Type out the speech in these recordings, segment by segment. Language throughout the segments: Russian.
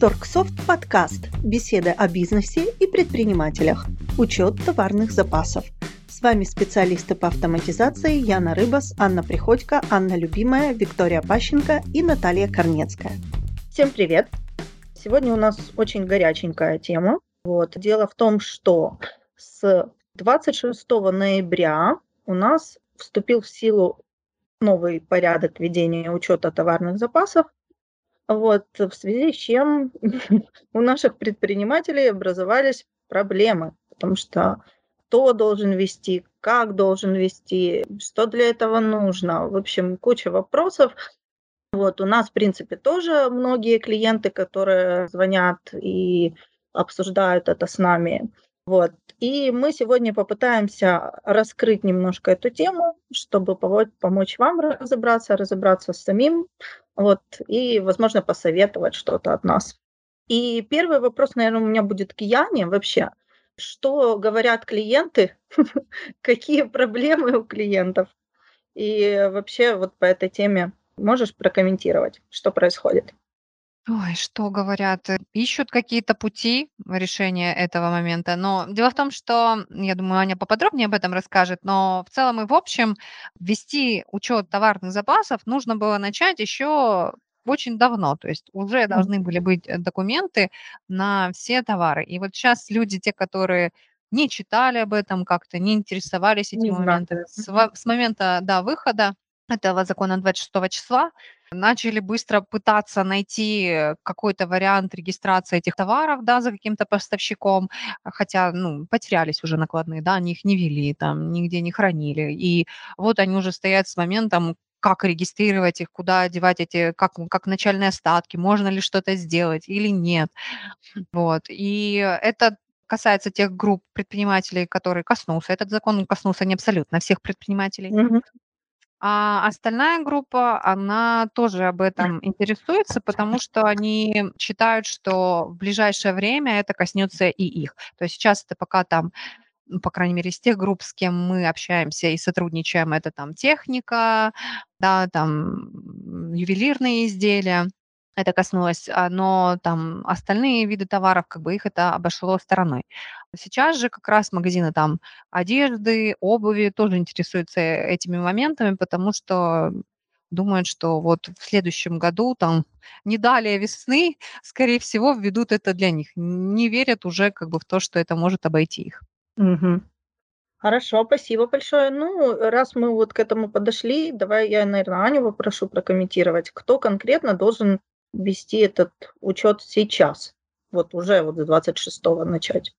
Торксофт подкаст. Беседы о бизнесе и предпринимателях. Учет товарных запасов. С вами специалисты по автоматизации Яна Рыбас, Анна Приходько, Анна Любимая, Виктория Пащенко и Наталья Корнецкая. Всем привет! Сегодня у нас очень горяченькая тема. Вот. Дело в том, что с 26 ноября у нас вступил в силу новый порядок ведения учета товарных запасов, вот, в связи с чем у наших предпринимателей образовались проблемы, потому что кто должен вести, как должен вести, что для этого нужно. В общем, куча вопросов. Вот у нас, в принципе, тоже многие клиенты, которые звонят и обсуждают это с нами. Вот. И мы сегодня попытаемся раскрыть немножко эту тему, чтобы помочь вам разобраться, разобраться с самим, вот, и, возможно, посоветовать что-то от нас. И первый вопрос, наверное, у меня будет к Яне вообще. Что говорят клиенты? Какие проблемы у клиентов? И вообще вот по этой теме можешь прокомментировать, что происходит? Ой, что говорят? Э, ищут какие-то пути решения этого момента. Но дело в том, что, я думаю, Аня поподробнее об этом расскажет, но в целом и в общем вести учет товарных запасов нужно было начать еще очень давно, то есть уже должны были быть э, документы на все товары. И вот сейчас люди, те, которые не читали об этом как-то, не интересовались этими моментами, с, с момента да, выхода этого закона 26 числа начали быстро пытаться найти какой-то вариант регистрации этих товаров, да, за каким-то поставщиком, хотя, ну, потерялись уже накладные, да, они их не вели, там, нигде не хранили, и вот они уже стоят с моментом, как регистрировать их, куда одевать эти, как, как начальные остатки, можно ли что-то сделать или нет. Вот. И это касается тех групп предпринимателей, которые коснулся. Этот закон коснулся не абсолютно всех предпринимателей. Mm-hmm. А остальная группа, она тоже об этом интересуется, потому что они считают, что в ближайшее время это коснется и их. То есть сейчас это пока там ну, по крайней мере, из тех групп, с кем мы общаемся и сотрудничаем, это там техника, да, там ювелирные изделия это коснулось, а, но там остальные виды товаров, как бы их это обошло стороной. Сейчас же как раз магазины там одежды, обуви тоже интересуются этими моментами, потому что думают, что вот в следующем году, там, не далее весны, скорее всего, введут это для них. Не верят уже как бы в то, что это может обойти их. Угу. Хорошо, спасибо большое. Ну, раз мы вот к этому подошли, давай я, наверное, Аню попрошу прокомментировать, кто конкретно должен вести этот учет сейчас? Вот уже вот с 26 начать.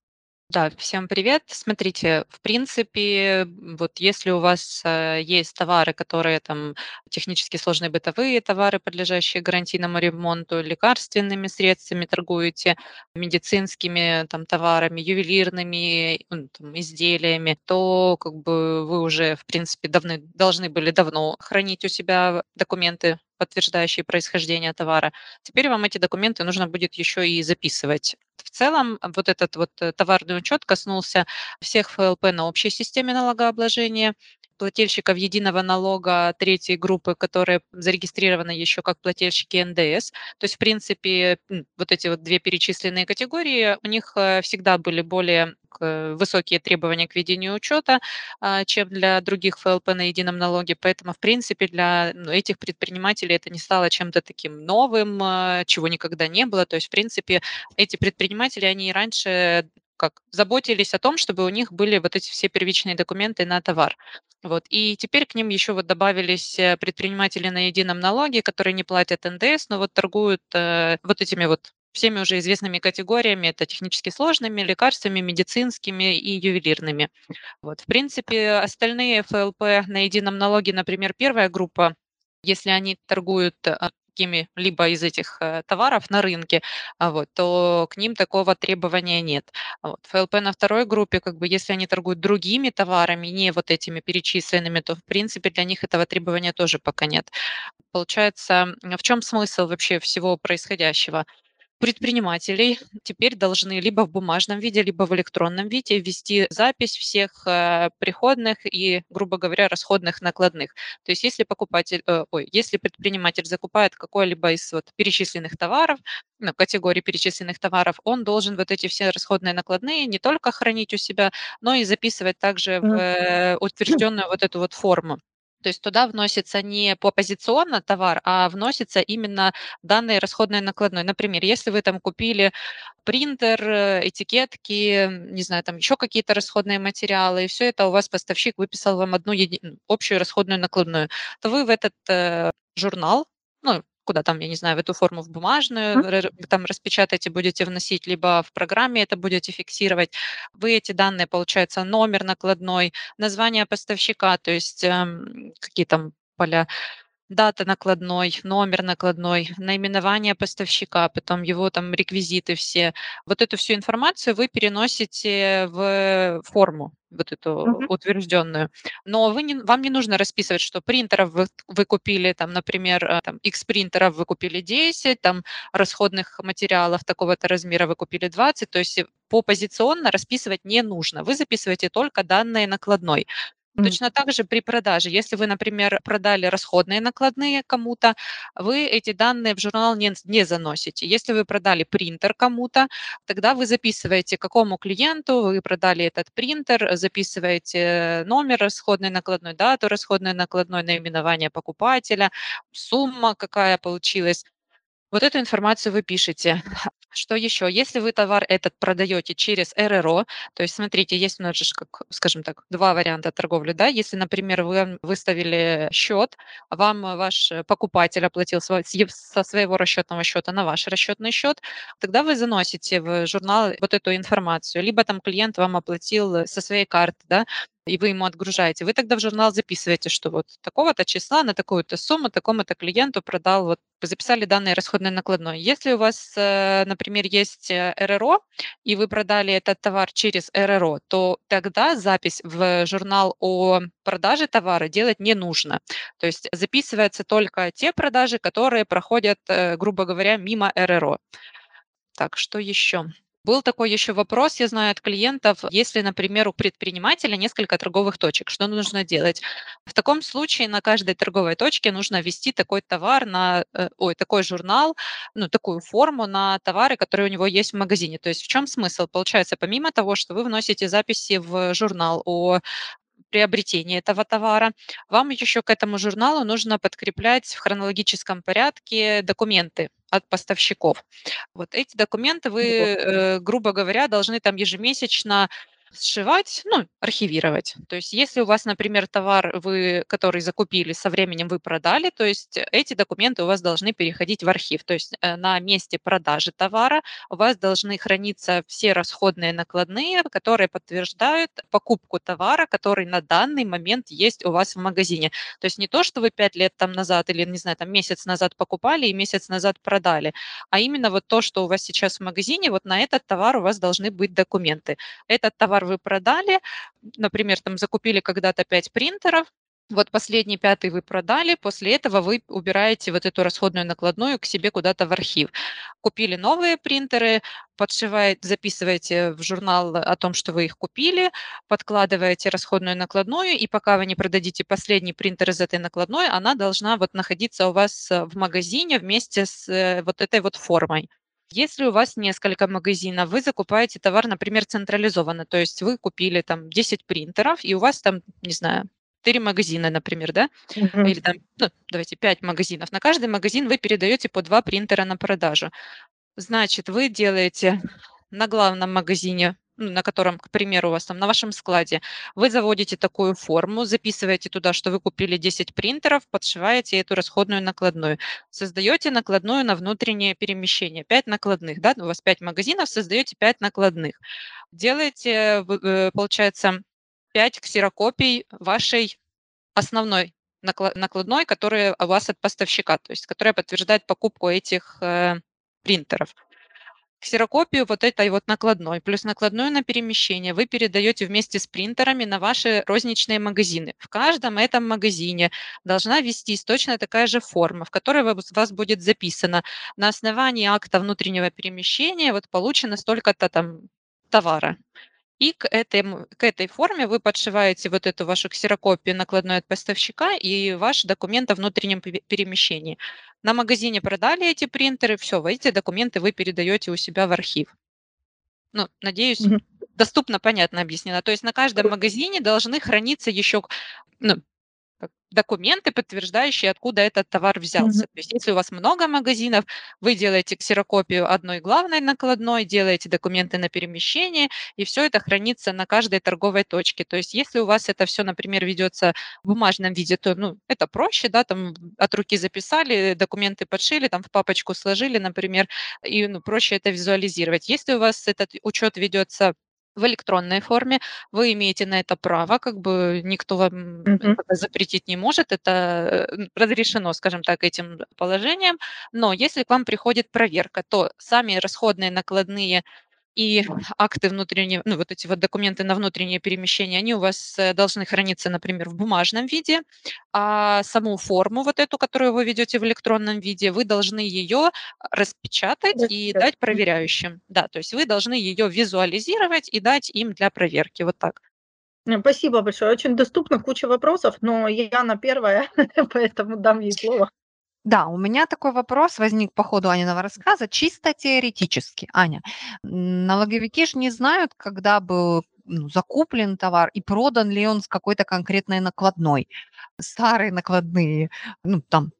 Да, всем привет. Смотрите, в принципе, вот если у вас э, есть товары, которые там технически сложные бытовые товары, подлежащие гарантийному ремонту, лекарственными средствами торгуете, медицинскими там товарами, ювелирными ну, там, изделиями, то как бы вы уже, в принципе, давны, должны были давно хранить у себя документы подтверждающие происхождение товара. Теперь вам эти документы нужно будет еще и записывать. В целом, вот этот вот э, товарный учет коснулся всех ФЛП на общей системе налогообложения, плательщиков единого налога третьей группы, которые зарегистрированы еще как плательщики НДС. То есть, в принципе, вот эти вот две перечисленные категории, у них э, всегда были более высокие требования к ведению учета, а, чем для других ФЛП на едином налоге. Поэтому, в принципе, для ну, этих предпринимателей это не стало чем-то таким новым, а, чего никогда не было. То есть, в принципе, эти предприниматели, они и раньше как заботились о том, чтобы у них были вот эти все первичные документы на товар. Вот. И теперь к ним еще вот добавились э, предприниматели на едином налоге, которые не платят НДС, но вот торгуют э, вот этими вот всеми уже известными категориями. Это технически сложными, лекарствами, медицинскими и ювелирными. Вот. В принципе, остальные ФЛП на едином налоге, например, первая группа, если они торгуют э, какими-либо из этих э, товаров на рынке, а, вот, то к ним такого требования нет. А вот. ФЛП на второй группе, как бы, если они торгуют другими товарами, не вот этими перечисленными, то, в принципе, для них этого требования тоже пока нет. Получается, в чем смысл вообще всего происходящего? Предпринимателей теперь должны либо в бумажном виде, либо в электронном виде ввести запись всех э, приходных и, грубо говоря, расходных накладных. То есть если покупатель, э, ой, если предприниматель закупает какой-либо из вот перечисленных товаров, ну, категории перечисленных товаров, он должен вот эти все расходные накладные не только хранить у себя, но и записывать также в э, утвержденную вот эту вот форму. То есть туда вносится не по позиционно товар, а вносится именно данные расходной накладной. Например, если вы там купили принтер, э, этикетки, не знаю, там еще какие-то расходные материалы, и все это у вас поставщик выписал вам одну еди... общую расходную накладную, то вы в этот э, журнал, ну, куда там, я не знаю, в эту форму в бумажную, mm-hmm. там распечатаете, будете вносить, либо в программе это будете фиксировать. Вы эти данные, получается, номер накладной, название поставщика, то есть эм, какие там поля дата накладной, номер накладной, наименование поставщика, потом его там реквизиты все. Вот эту всю информацию вы переносите в форму, вот эту uh-huh. утвержденную. Но вы не, вам не нужно расписывать, что принтеров вы, вы купили, там, например, э, там, X принтеров вы купили 10, там, расходных материалов такого-то размера вы купили 20, то есть по позиционно расписывать не нужно. Вы записываете только данные накладной. Точно так же при продаже. Если вы, например, продали расходные накладные кому-то, вы эти данные в журнал не, не заносите. Если вы продали принтер кому-то, тогда вы записываете, какому клиенту вы продали этот принтер, записываете номер расходной накладной, дату расходной накладной, наименование покупателя, сумма какая получилась. Вот эту информацию вы пишете. Что еще? Если вы товар этот продаете через РРО, то есть смотрите, есть у нас же, как, скажем так, два варианта торговли, да, если, например, вы выставили счет, вам ваш покупатель оплатил со своего расчетного счета на ваш расчетный счет, тогда вы заносите в журнал вот эту информацию, либо там клиент вам оплатил со своей карты, да, и вы ему отгружаете, вы тогда в журнал записываете, что вот такого-то числа на такую-то сумму такому-то клиенту продал, вот записали данные расходной накладной. Если у вас, э, например, есть э, РРО, и вы продали этот товар через РРО, то тогда запись в журнал о продаже товара делать не нужно. То есть записываются только те продажи, которые проходят, э, грубо говоря, мимо РРО. Так, что еще? Был такой еще вопрос, я знаю от клиентов, если, например, у предпринимателя несколько торговых точек, что нужно делать? В таком случае на каждой торговой точке нужно ввести такой товар на, э, ой, такой журнал, ну, такую форму на товары, которые у него есть в магазине. То есть в чем смысл? Получается, помимо того, что вы вносите записи в журнал о приобретении этого товара, вам еще к этому журналу нужно подкреплять в хронологическом порядке документы от поставщиков. Вот эти документы вы, э, грубо говоря, должны там ежемесячно сшивать, ну, архивировать. То есть если у вас, например, товар, вы, который закупили, со временем вы продали, то есть эти документы у вас должны переходить в архив. То есть э, на месте продажи товара у вас должны храниться все расходные накладные, которые подтверждают покупку товара, который на данный момент есть у вас в магазине. То есть не то, что вы пять лет там назад или, не знаю, там месяц назад покупали и месяц назад продали, а именно вот то, что у вас сейчас в магазине, вот на этот товар у вас должны быть документы. Этот товар товар вы продали, например, там закупили когда-то 5 принтеров, вот последний пятый вы продали, после этого вы убираете вот эту расходную накладную к себе куда-то в архив. Купили новые принтеры, подшиваете, записываете в журнал о том, что вы их купили, подкладываете расходную накладную, и пока вы не продадите последний принтер из этой накладной, она должна вот находиться у вас в магазине вместе с э, вот этой вот формой. Если у вас несколько магазинов, вы закупаете товар, например, централизованно, то есть вы купили там 10 принтеров, и у вас там, не знаю, 4 магазина, например, да, mm-hmm. или там, ну, давайте, 5 магазинов. На каждый магазин вы передаете по 2 принтера на продажу. Значит, вы делаете на главном магазине на котором, к примеру, у вас там на вашем складе, вы заводите такую форму, записываете туда, что вы купили 10 принтеров, подшиваете эту расходную накладную, создаете накладную на внутреннее перемещение, 5 накладных, да, у вас 5 магазинов, создаете 5 накладных. Делаете, э, получается, 5 ксерокопий вашей основной накладной, которая у вас от поставщика, то есть которая подтверждает покупку этих э, принтеров. Ксерокопию вот этой вот накладной, плюс накладную на перемещение вы передаете вместе с принтерами на ваши розничные магазины. В каждом этом магазине должна вестись точно такая же форма, в которой вас будет записано на основании акта внутреннего перемещения вот получено столько-то там товара. И к, этому, к этой форме вы подшиваете вот эту вашу ксерокопию накладной от поставщика и ваш документ о внутреннем перемещении. На магазине продали эти принтеры, все, эти документы вы передаете у себя в архив. Ну, надеюсь, mm-hmm. доступно, понятно объяснено. То есть на каждом магазине должны храниться еще ну, документы, подтверждающие, откуда этот товар взялся. Mm-hmm. То есть если у вас много магазинов, вы делаете ксерокопию одной главной накладной, делаете документы на перемещение, и все это хранится на каждой торговой точке. То есть если у вас это все, например, ведется в бумажном виде, то ну, это проще, да, там от руки записали, документы подшили, там в папочку сложили, например, и ну, проще это визуализировать. Если у вас этот учет ведется в электронной форме, вы имеете на это право, как бы никто вам mm-hmm. запретить не может, это э, разрешено, скажем так, этим положением, но если к вам приходит проверка, то сами расходные накладные и акты внутреннего, ну, вот эти вот документы на внутреннее перемещение, они у вас э, должны храниться, например, в бумажном виде, а саму форму вот эту, которую вы ведете в электронном виде, вы должны ее распечатать и дать проверяющим. Да, то есть вы должны ее визуализировать и дать им для проверки. Вот так. Спасибо большое. Очень доступно, куча вопросов, но я на первое, поэтому дам ей слово. Да, у меня такой вопрос возник по ходу Аниного рассказа, чисто теоретически. Аня, налоговики же не знают, когда был ну, закуплен товар и продан ли он с какой-то конкретной накладной. Старые накладные, ну, там,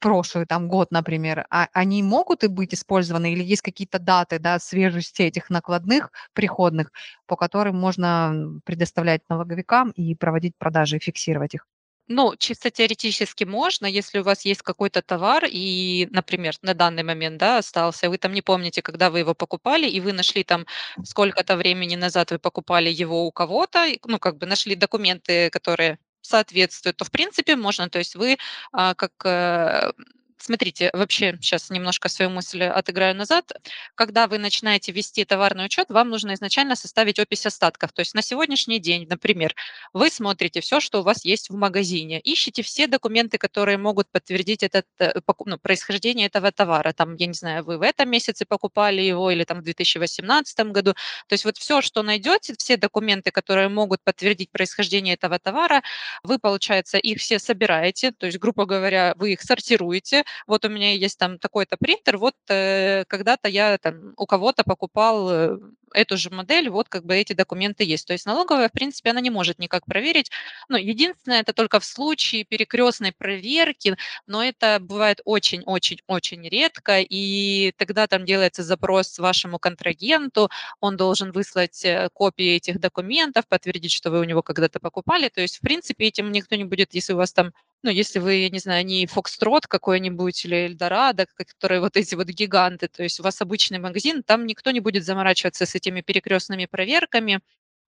прошлый там год, например, а, они могут и быть использованы или есть какие-то даты, да, свежести этих накладных приходных, по которым можно предоставлять налоговикам и проводить продажи фиксировать их? Ну, чисто теоретически можно, если у вас есть какой-то товар и, например, на данный момент, да, остался, вы там не помните, когда вы его покупали, и вы нашли там сколько-то времени назад вы покупали его у кого-то, ну, как бы нашли документы, которые соответствуют, то в принципе можно, то есть вы а, как э, Смотрите, вообще сейчас немножко свою мысль отыграю назад. Когда вы начинаете вести товарный учет, вам нужно изначально составить опись остатков. То есть на сегодняшний день, например, вы смотрите все, что у вас есть в магазине, ищите все документы, которые могут подтвердить это, э, ну, происхождение этого товара. Там, я не знаю, вы в этом месяце покупали его или там в 2018 году. То есть вот все, что найдете, все документы, которые могут подтвердить происхождение этого товара, вы, получается, их все собираете. То есть, грубо говоря, вы их сортируете, вот у меня есть там такой-то принтер, вот э, когда-то я там у кого-то покупал э, эту же модель, вот как бы эти документы есть. То есть налоговая, в принципе, она не может никак проверить. Ну, единственное, это только в случае перекрестной проверки, но это бывает очень-очень-очень редко, и тогда там делается запрос вашему контрагенту, он должен выслать э, копии этих документов, подтвердить, что вы у него когда-то покупали. То есть, в принципе, этим никто не будет, если у вас там ну, если вы, я не знаю, не Фокстрот какой-нибудь или Эльдорадо, которые вот эти вот гиганты, то есть у вас обычный магазин, там никто не будет заморачиваться с этими перекрестными проверками,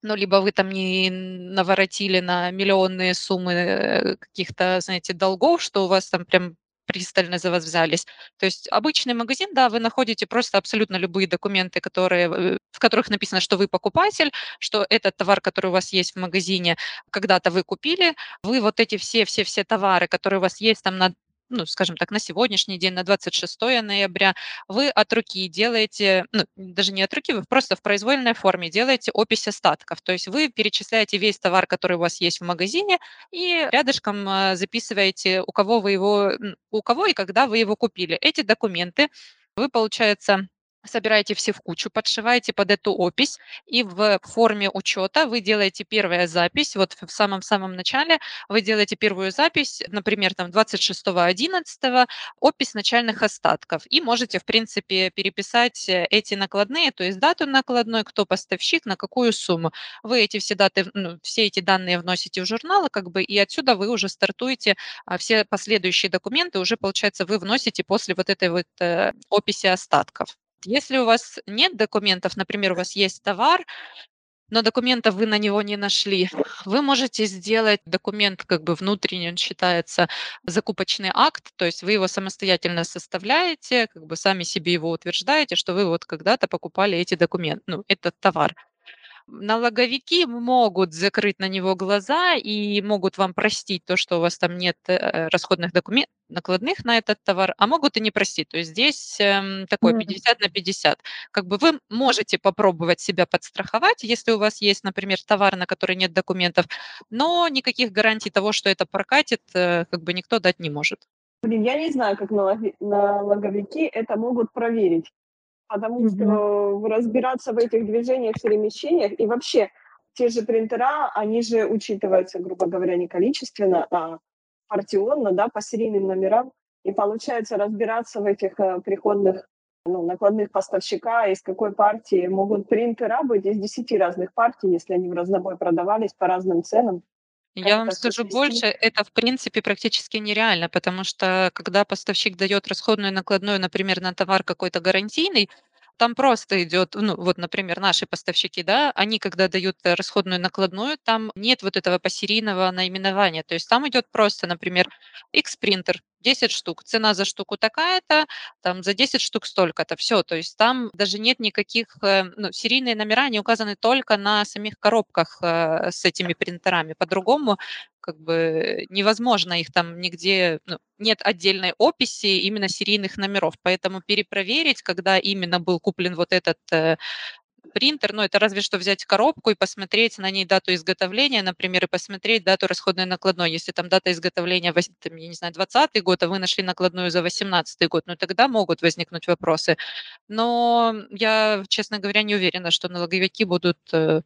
ну, либо вы там не наворотили на миллионные суммы э, каких-то, знаете, долгов, что у вас там прям пристально за вас взялись. То есть обычный магазин, да, вы находите просто абсолютно любые документы, которые, э, в которых написано, что вы покупатель, что этот товар, который у вас есть в магазине, когда-то вы купили, вы вот эти все-все-все товары, которые у вас есть там на ну, скажем так, на сегодняшний день, на 26 ноября, вы от руки делаете, ну, даже не от руки, вы просто в произвольной форме делаете опись остатков. То есть вы перечисляете весь товар, который у вас есть в магазине, и рядышком э, записываете, у кого вы его, у кого и когда вы его купили. Эти документы вы, получается, собираете все в кучу, подшиваете под эту опись, и в форме учета вы делаете первая запись, вот в самом-самом начале вы делаете первую запись, например, там 26.11, опись начальных остатков, и можете, в принципе, переписать э, эти накладные, то есть дату накладной, кто поставщик, на какую сумму. Вы эти все даты, ну, все эти данные вносите в журналы, как бы, и отсюда вы уже стартуете, а все последующие документы уже, получается, вы вносите после вот этой вот э, описи остатков. Если у вас нет документов, например, у вас есть товар, но документов вы на него не нашли. Вы можете сделать документ, как бы внутренний, он считается закупочный акт, то есть вы его самостоятельно составляете, как бы сами себе его утверждаете, что вы вот когда-то покупали эти документы, ну, этот товар налоговики могут закрыть на него глаза и могут вам простить то, что у вас там нет э, расходных документов, накладных на этот товар, а могут и не простить. То есть здесь э, такой 50 на 50. Как бы вы можете попробовать себя подстраховать, если у вас есть, например, товар, на который нет документов, но никаких гарантий того, что это прокатит, э, как бы никто дать не может. Блин, я не знаю, как налоговики это могут проверить потому mm-hmm. что разбираться в этих движениях, перемещениях и вообще те же принтера, они же учитываются, грубо говоря, не количественно, а партионно, да, по серийным номерам, и получается разбираться в этих э, приходных ну, накладных поставщика, из какой партии могут принтера быть из 10 разных партий, если они в разнобой продавались по разным ценам. Я вам скажу больше, это в принципе практически нереально, потому что когда поставщик дает расходную накладную, например, на товар какой-то гарантийный, там просто идет, ну вот, например, наши поставщики, да, они когда дают э, расходную накладную, там нет вот этого посерийного наименования, то есть там идет просто, например, X-принтер, 10 штук, цена за штуку такая-то, там за 10 штук столько-то, все, то есть там даже нет никаких, э, ну, серийные номера, они указаны только на самих коробках э, с этими принтерами, по-другому как бы невозможно их там нигде, ну, нет отдельной описи именно серийных номеров, поэтому перепроверить, когда именно был куплен вот этот э, принтер, ну, это разве что взять коробку и посмотреть на ней дату изготовления, например, и посмотреть дату расходной накладной. Если там дата изготовления, там, я не знаю, 20 год, а вы нашли накладную за 18 год, ну, тогда могут возникнуть вопросы. Но я, честно говоря, не уверена, что налоговики будут э,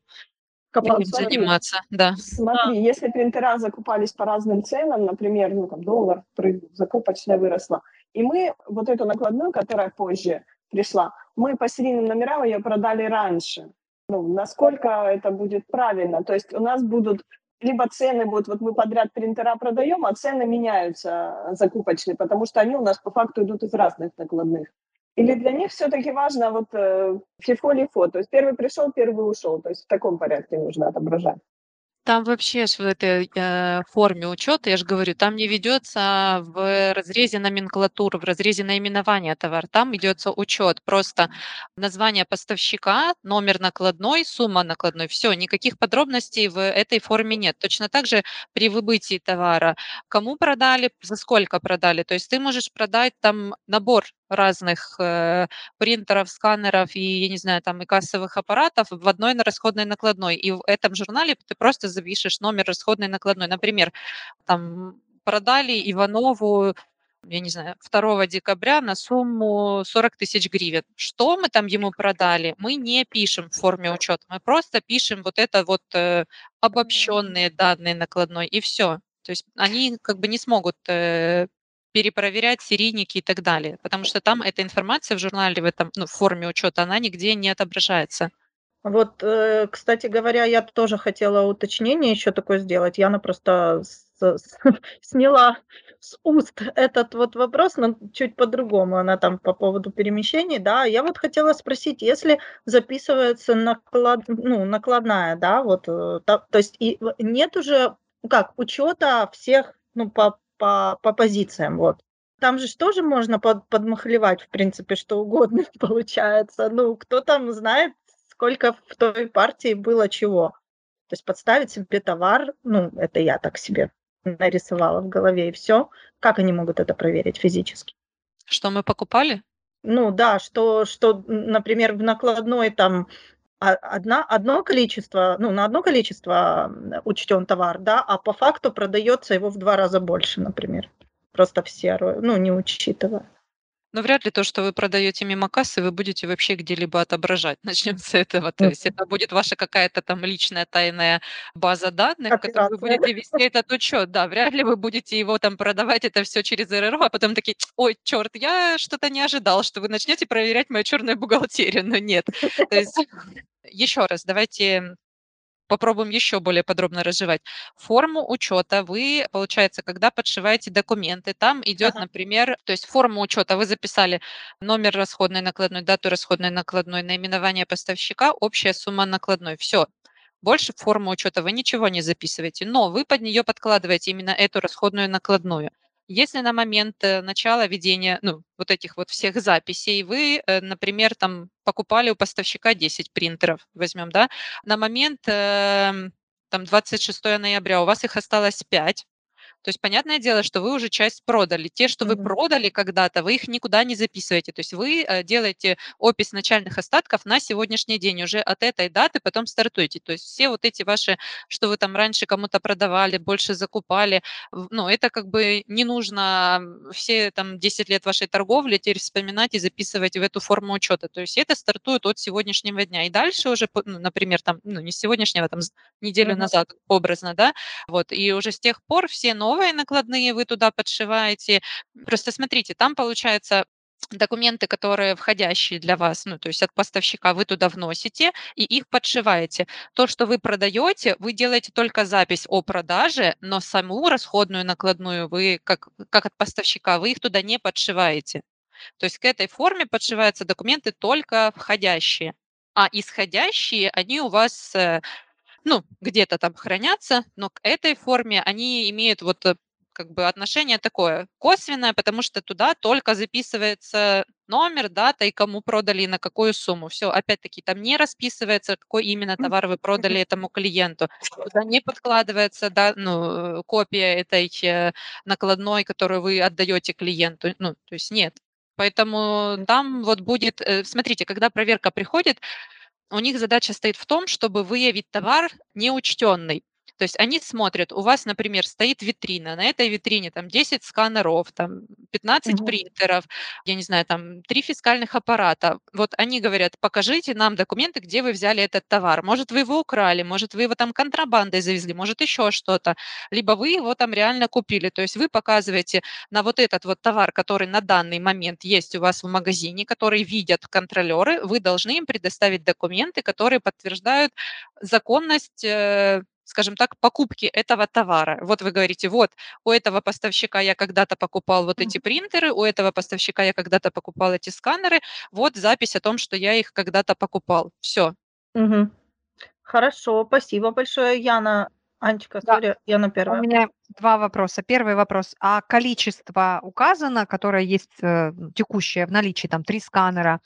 Этим заниматься, да. Смотри, а. если принтера закупались по разным ценам, например, ну, там, доллар закупочная выросла, и мы вот эту накладную, которая позже пришла, мы по серийным номерам ее продали раньше. Ну, насколько это будет правильно? То есть у нас будут либо цены будут, вот мы подряд принтера продаем, а цены меняются закупочные, потому что они у нас по факту идут из разных накладных. Или для них все-таки важно вот э, фифо-лифо, то есть первый пришел, первый ушел, то есть в таком порядке нужно отображать. Там вообще в этой э, форме учета, я же говорю, там не ведется в разрезе номенклатуры, в разрезе наименования товара. Там ведется учет просто название поставщика, номер накладной, сумма накладной. Все, никаких подробностей в этой форме нет. Точно так же при выбытии товара, кому продали, за сколько продали. То есть ты можешь продать там набор разных э, принтеров, сканеров и, я не знаю, там и кассовых аппаратов в одной расходной накладной. И в этом журнале ты просто запишешь номер расходной накладной. Например, там продали Иванову я не знаю, 2 декабря на сумму 40 тысяч гривен. Что мы там ему продали, мы не пишем в форме учета, мы просто пишем вот это вот э, обобщенные данные накладной и все. То есть они как бы не смогут э, перепроверять серийники и так далее, потому что там эта информация в журнале, в, этом, ну, в форме учета, она нигде не отображается. Вот, э, кстати говоря, я тоже хотела уточнение еще такое сделать. Яна просто с, с, сняла с уст этот вот вопрос, но чуть по-другому. Она там по поводу перемещений, да. Я вот хотела спросить, если записывается наклад, ну, накладная, да, вот, э, то, то есть и нет уже, как, учета всех, ну, по, по, по позициям, вот. Там же тоже можно под, подмахлевать, в принципе, что угодно получается. Ну, кто там знает, сколько в той партии было чего. То есть подставить себе товар, ну, это я так себе нарисовала в голове, и все. Как они могут это проверить физически? Что мы покупали? Ну да, что, что например, в накладной там одна, одно количество, ну, на одно количество учтен товар, да, а по факту продается его в два раза больше, например. Просто в серую, ну, не учитывая. Но вряд ли то, что вы продаете мимо кассы, вы будете вообще где-либо отображать. Начнем с этого. То есть это будет ваша какая-то там личная тайная база данных, в которой вы будете вести этот учет. Да, вряд ли вы будете его там продавать, это все через РРО, а потом такие, ой, черт, я что-то не ожидал, что вы начнете проверять мою черную бухгалтерию. Но нет. То есть еще раз, давайте попробуем еще более подробно разжевать. Форму учета вы, получается, когда подшиваете документы, там идет, ага. например, то есть форму учета вы записали номер расходной накладной, дату расходной накладной, наименование поставщика, общая сумма накладной. Все. Больше в форму учета вы ничего не записываете, но вы под нее подкладываете именно эту расходную накладную. Если на момент э, начала ведения, ну, вот этих вот всех записей вы, э, например, там покупали у поставщика 10 принтеров, возьмем, да, на момент эм, там 26 ноября у вас их осталось 5, то есть, понятное дело, что вы уже часть продали. Те, что вы продали когда-то, вы их никуда не записываете. То есть вы э, делаете опись начальных остатков на сегодняшний день. Уже от этой даты потом стартуете. То есть все вот эти ваши, что вы там раньше кому-то продавали, больше закупали, ну, это как бы не нужно все там 10 лет вашей торговли теперь вспоминать и записывать в эту форму учета. То есть это стартует от сегодняшнего дня. И дальше уже, ну, например, там, ну, не сегодняшнего, там, неделю uh-huh. назад образно, да, вот, и уже с тех пор все новые новые накладные вы туда подшиваете. Просто смотрите, там получается документы, которые входящие для вас, ну, то есть от поставщика, вы туда вносите и их подшиваете. То, что вы продаете, вы делаете только запись о продаже, но саму расходную накладную вы, как, как от поставщика, вы их туда не подшиваете. То есть к этой форме подшиваются документы только входящие. А исходящие, они у вас э, ну, где-то там хранятся, но к этой форме они имеют вот э, как бы отношение такое косвенное, потому что туда только записывается номер, дата и кому продали и на какую сумму. Все, опять-таки, там не расписывается, какой именно товар вы продали этому клиенту. Туда не подкладывается да, ну, э, копия этой э, накладной, которую вы отдаете клиенту. Ну, то есть нет. Поэтому там вот будет, смотрите, когда проверка приходит, у них задача стоит в том, чтобы выявить товар неучтенный. То есть они смотрят, у вас, например, стоит витрина, на этой витрине там 10 сканеров, там 15 угу. принтеров, я не знаю, там 3 фискальных аппарата. Вот они говорят, покажите нам документы, где вы взяли этот товар. Может, вы его украли, может, вы его там контрабандой завезли, может, еще что-то. Либо вы его там реально купили. То есть вы показываете на вот этот вот товар, который на данный момент есть у вас в магазине, который видят контролеры, вы должны им предоставить документы, которые подтверждают законность э, скажем так, покупки этого товара. Вот вы говорите, вот у этого поставщика я когда-то покупал вот эти принтеры, у этого поставщика я когда-то покупал эти сканеры, вот запись о том, что я их когда-то покупал. Все. Угу. Хорошо, спасибо большое, Яна. Анечка, Да. сори, Яна У меня два вопроса. Первый вопрос. А количество указано, которое есть э, текущее в наличии, там три сканера,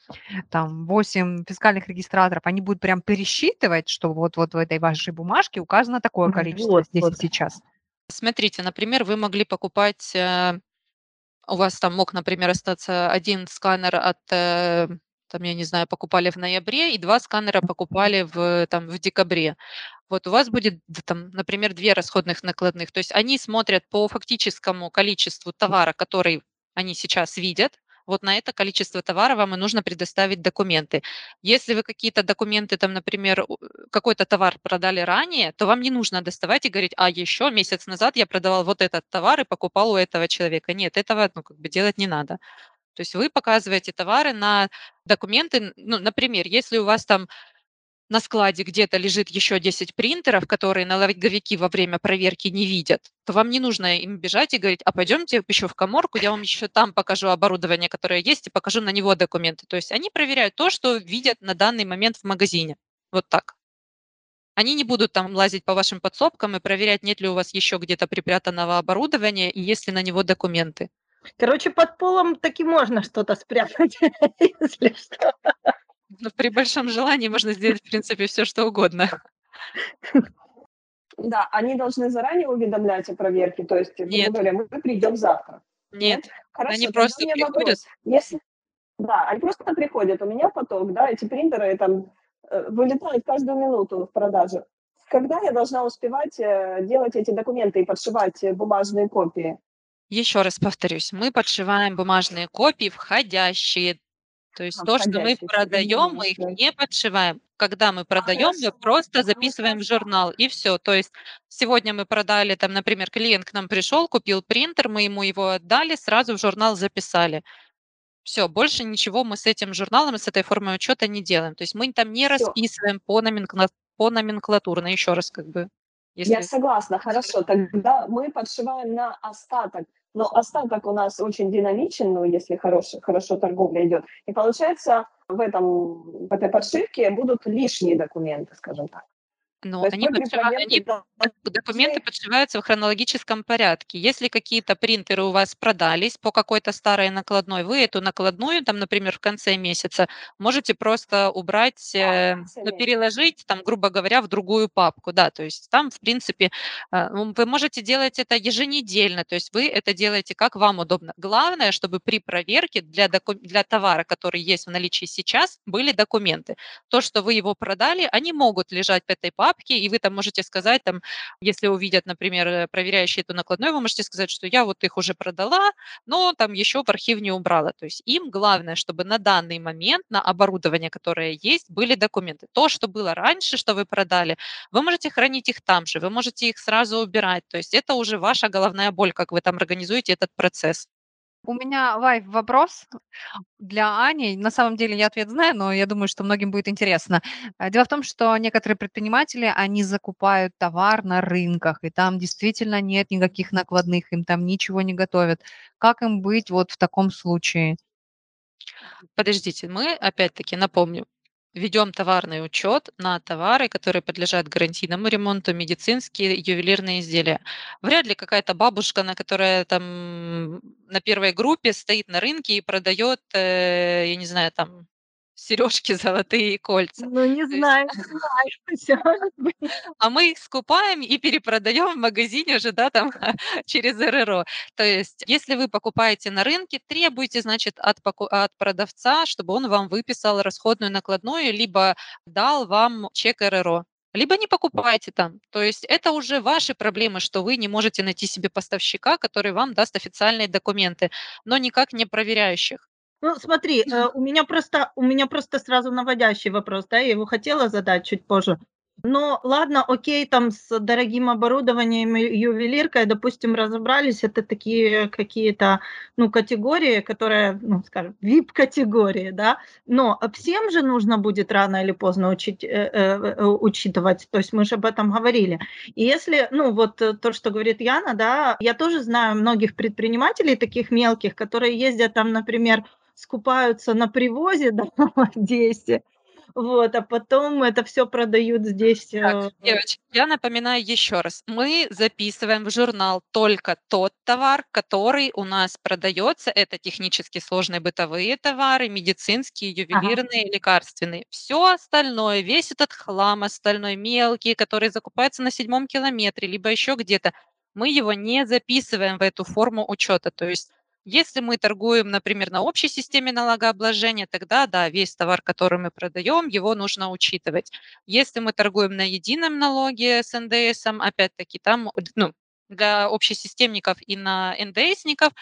там 8 фискальных регистраторов, они будут прям пересчитывать, что вот, вот в этой вашей бумажке указано такое количество Вот, здесь и вот. сейчас? Смотрите, например, вы могли покупать, э, у вас там мог, например, остаться один сканер от, э, там, я не знаю, покупали в ноябре, и два сканера покупали в, там, в декабре вот у вас будет, там, например, две расходных накладных. То есть они смотрят по фактическому количеству товара, который они сейчас видят, вот на это количество товара вам и нужно предоставить документы. Если вы какие-то документы, там, например, какой-то товар продали ранее, то вам не нужно доставать и говорить, а еще месяц назад я продавал вот этот товар и покупал у этого человека. Нет, этого ну, как бы делать не надо. То есть вы показываете товары на документы, ну, например, если у вас там на складе где-то лежит еще 10 принтеров, которые налоговики во время проверки не видят, то вам не нужно им бежать и говорить, а пойдемте еще в коморку, я вам еще там покажу оборудование, которое есть, и покажу на него документы. То есть они проверяют то, что видят на данный момент в магазине. Вот так. Они не будут там лазить по вашим подсобкам и проверять, нет ли у вас еще где-то припрятанного оборудования и есть ли на него документы. Короче, под полом таки можно что-то спрятать, если что. Ну, при большом желании можно сделать, в принципе, все что угодно. Да, они должны заранее уведомлять о проверке, то есть, Нет. говоря, мы придем завтра. Нет, Хорошо, они просто приходят. Вопрос. Если... Да, они просто приходят. У меня поток, да, эти принтеры там э, вылетают каждую минуту в продажу. Когда я должна успевать э, делать эти документы и подшивать э, бумажные копии? Еще раз повторюсь, мы подшиваем бумажные копии, входящие то есть то, что мы продаем, мы их не подшиваем. Когда мы продаем, мы просто записываем в журнал и все. То есть сегодня мы продали, там, например, клиент к нам пришел, купил принтер, мы ему его отдали, сразу в журнал записали. Все, больше ничего мы с этим журналом, с этой формой учета не делаем. То есть мы там не расписываем по, номенкла... по номенклатурно, еще раз как бы. Если... Я согласна, хорошо. Тогда мы подшиваем на остаток но остаток у нас очень динамичен, ну, если хорошо, хорошо торговля идет. И получается, в, этом, в этой подшивке будут лишние документы, скажем так. Ну, они, они документы подшиваются в хронологическом порядке. Если какие-то принтеры у вас продались по какой-то старой накладной, вы эту накладную, там, например, в конце месяца, можете просто убрать, А, э, ну, переложить, там, грубо говоря, в другую папку, да, то есть там, в принципе, ну, вы можете делать это еженедельно, то есть вы это делаете как вам удобно. Главное, чтобы при проверке для, доку- для товара, который есть в наличии сейчас, были документы. То, что вы его продали, они могут лежать в этой папке, и вы там можете сказать, там, если увидят, например, э, проверяющие эту накладную, вы можете сказать, что я вот их уже продала, но там еще в архив не убрала. То есть им главное, чтобы на данный момент на оборудование, которое есть, были документы. То, что было раньше, что вы продали, вы можете хранить их там же, вы можете их сразу убирать. То есть это уже ваша головная боль, как вы там организуете этот процесс. У меня, Вай, вопрос для Ани. На самом деле я ответ знаю, но я думаю, что многим будет интересно. Э, Дело в том, что некоторые предприниматели, они закупают товар на рынках, и там действительно нет никаких накладных, им там ничего не готовят. Как им быть вот в таком случае? Подождите, мы, опять-таки, напомню, ведем товарный учет на товары, которые подлежат гарантийному ремонту, медицинские, ювелирные изделия. Вряд ли какая-то бабушка, на которая там на первой группе стоит на рынке и продает, э, я не знаю, там сережки золотые и кольца. Ну, не То есть знаю, не знаю. А мы их скупаем и перепродаем в магазине уже, да, там через РРО. То есть, если вы покупаете на рынке, требуйте, значит, от, поку- от продавца, чтобы он вам выписал расходную накладную, либо дал вам чек РРО. Либо не покупайте там. То есть это уже ваши проблемы, что вы не можете найти себе поставщика, который вам даст официальные документы, но никак не проверяющих. Ну, смотри, э, у меня просто у меня просто сразу наводящий вопрос, да, я его хотела задать чуть позже. Но ладно, окей, там с дорогим оборудованием и ювелиркой, допустим, разобрались, это такие какие-то, ну, категории, которые, ну, скажем, VIP-категории, да, но всем же нужно будет рано или поздно учить, э, э, э, учитывать, то есть мы же об этом говорили. И если, ну, вот э, то, что говорит Яна, да, я тоже знаю многих предпринимателей таких мелких, которые ездят там, например, скупаются на привозе, да, в Одессе, вот, а потом это все продают здесь. Так, э, девочки, я напоминаю еще раз. Мы записываем в журнал только тот товар, который у нас продается. Это технически сложные бытовые товары, медицинские, Ага. ювелирные, лекарственные. Все остальное, весь этот хлам остальной мелкий, который закупается на седьмом километре, либо еще где-то, мы его не записываем в эту форму учета. То есть если мы торгуем, например, на общей системе налогообложения, тогда да, весь товар, который мы продаем, его нужно учитывать. Если мы торгуем на едином налоге с НДСом, опять-таки там ну, для общесистемников и на НДСников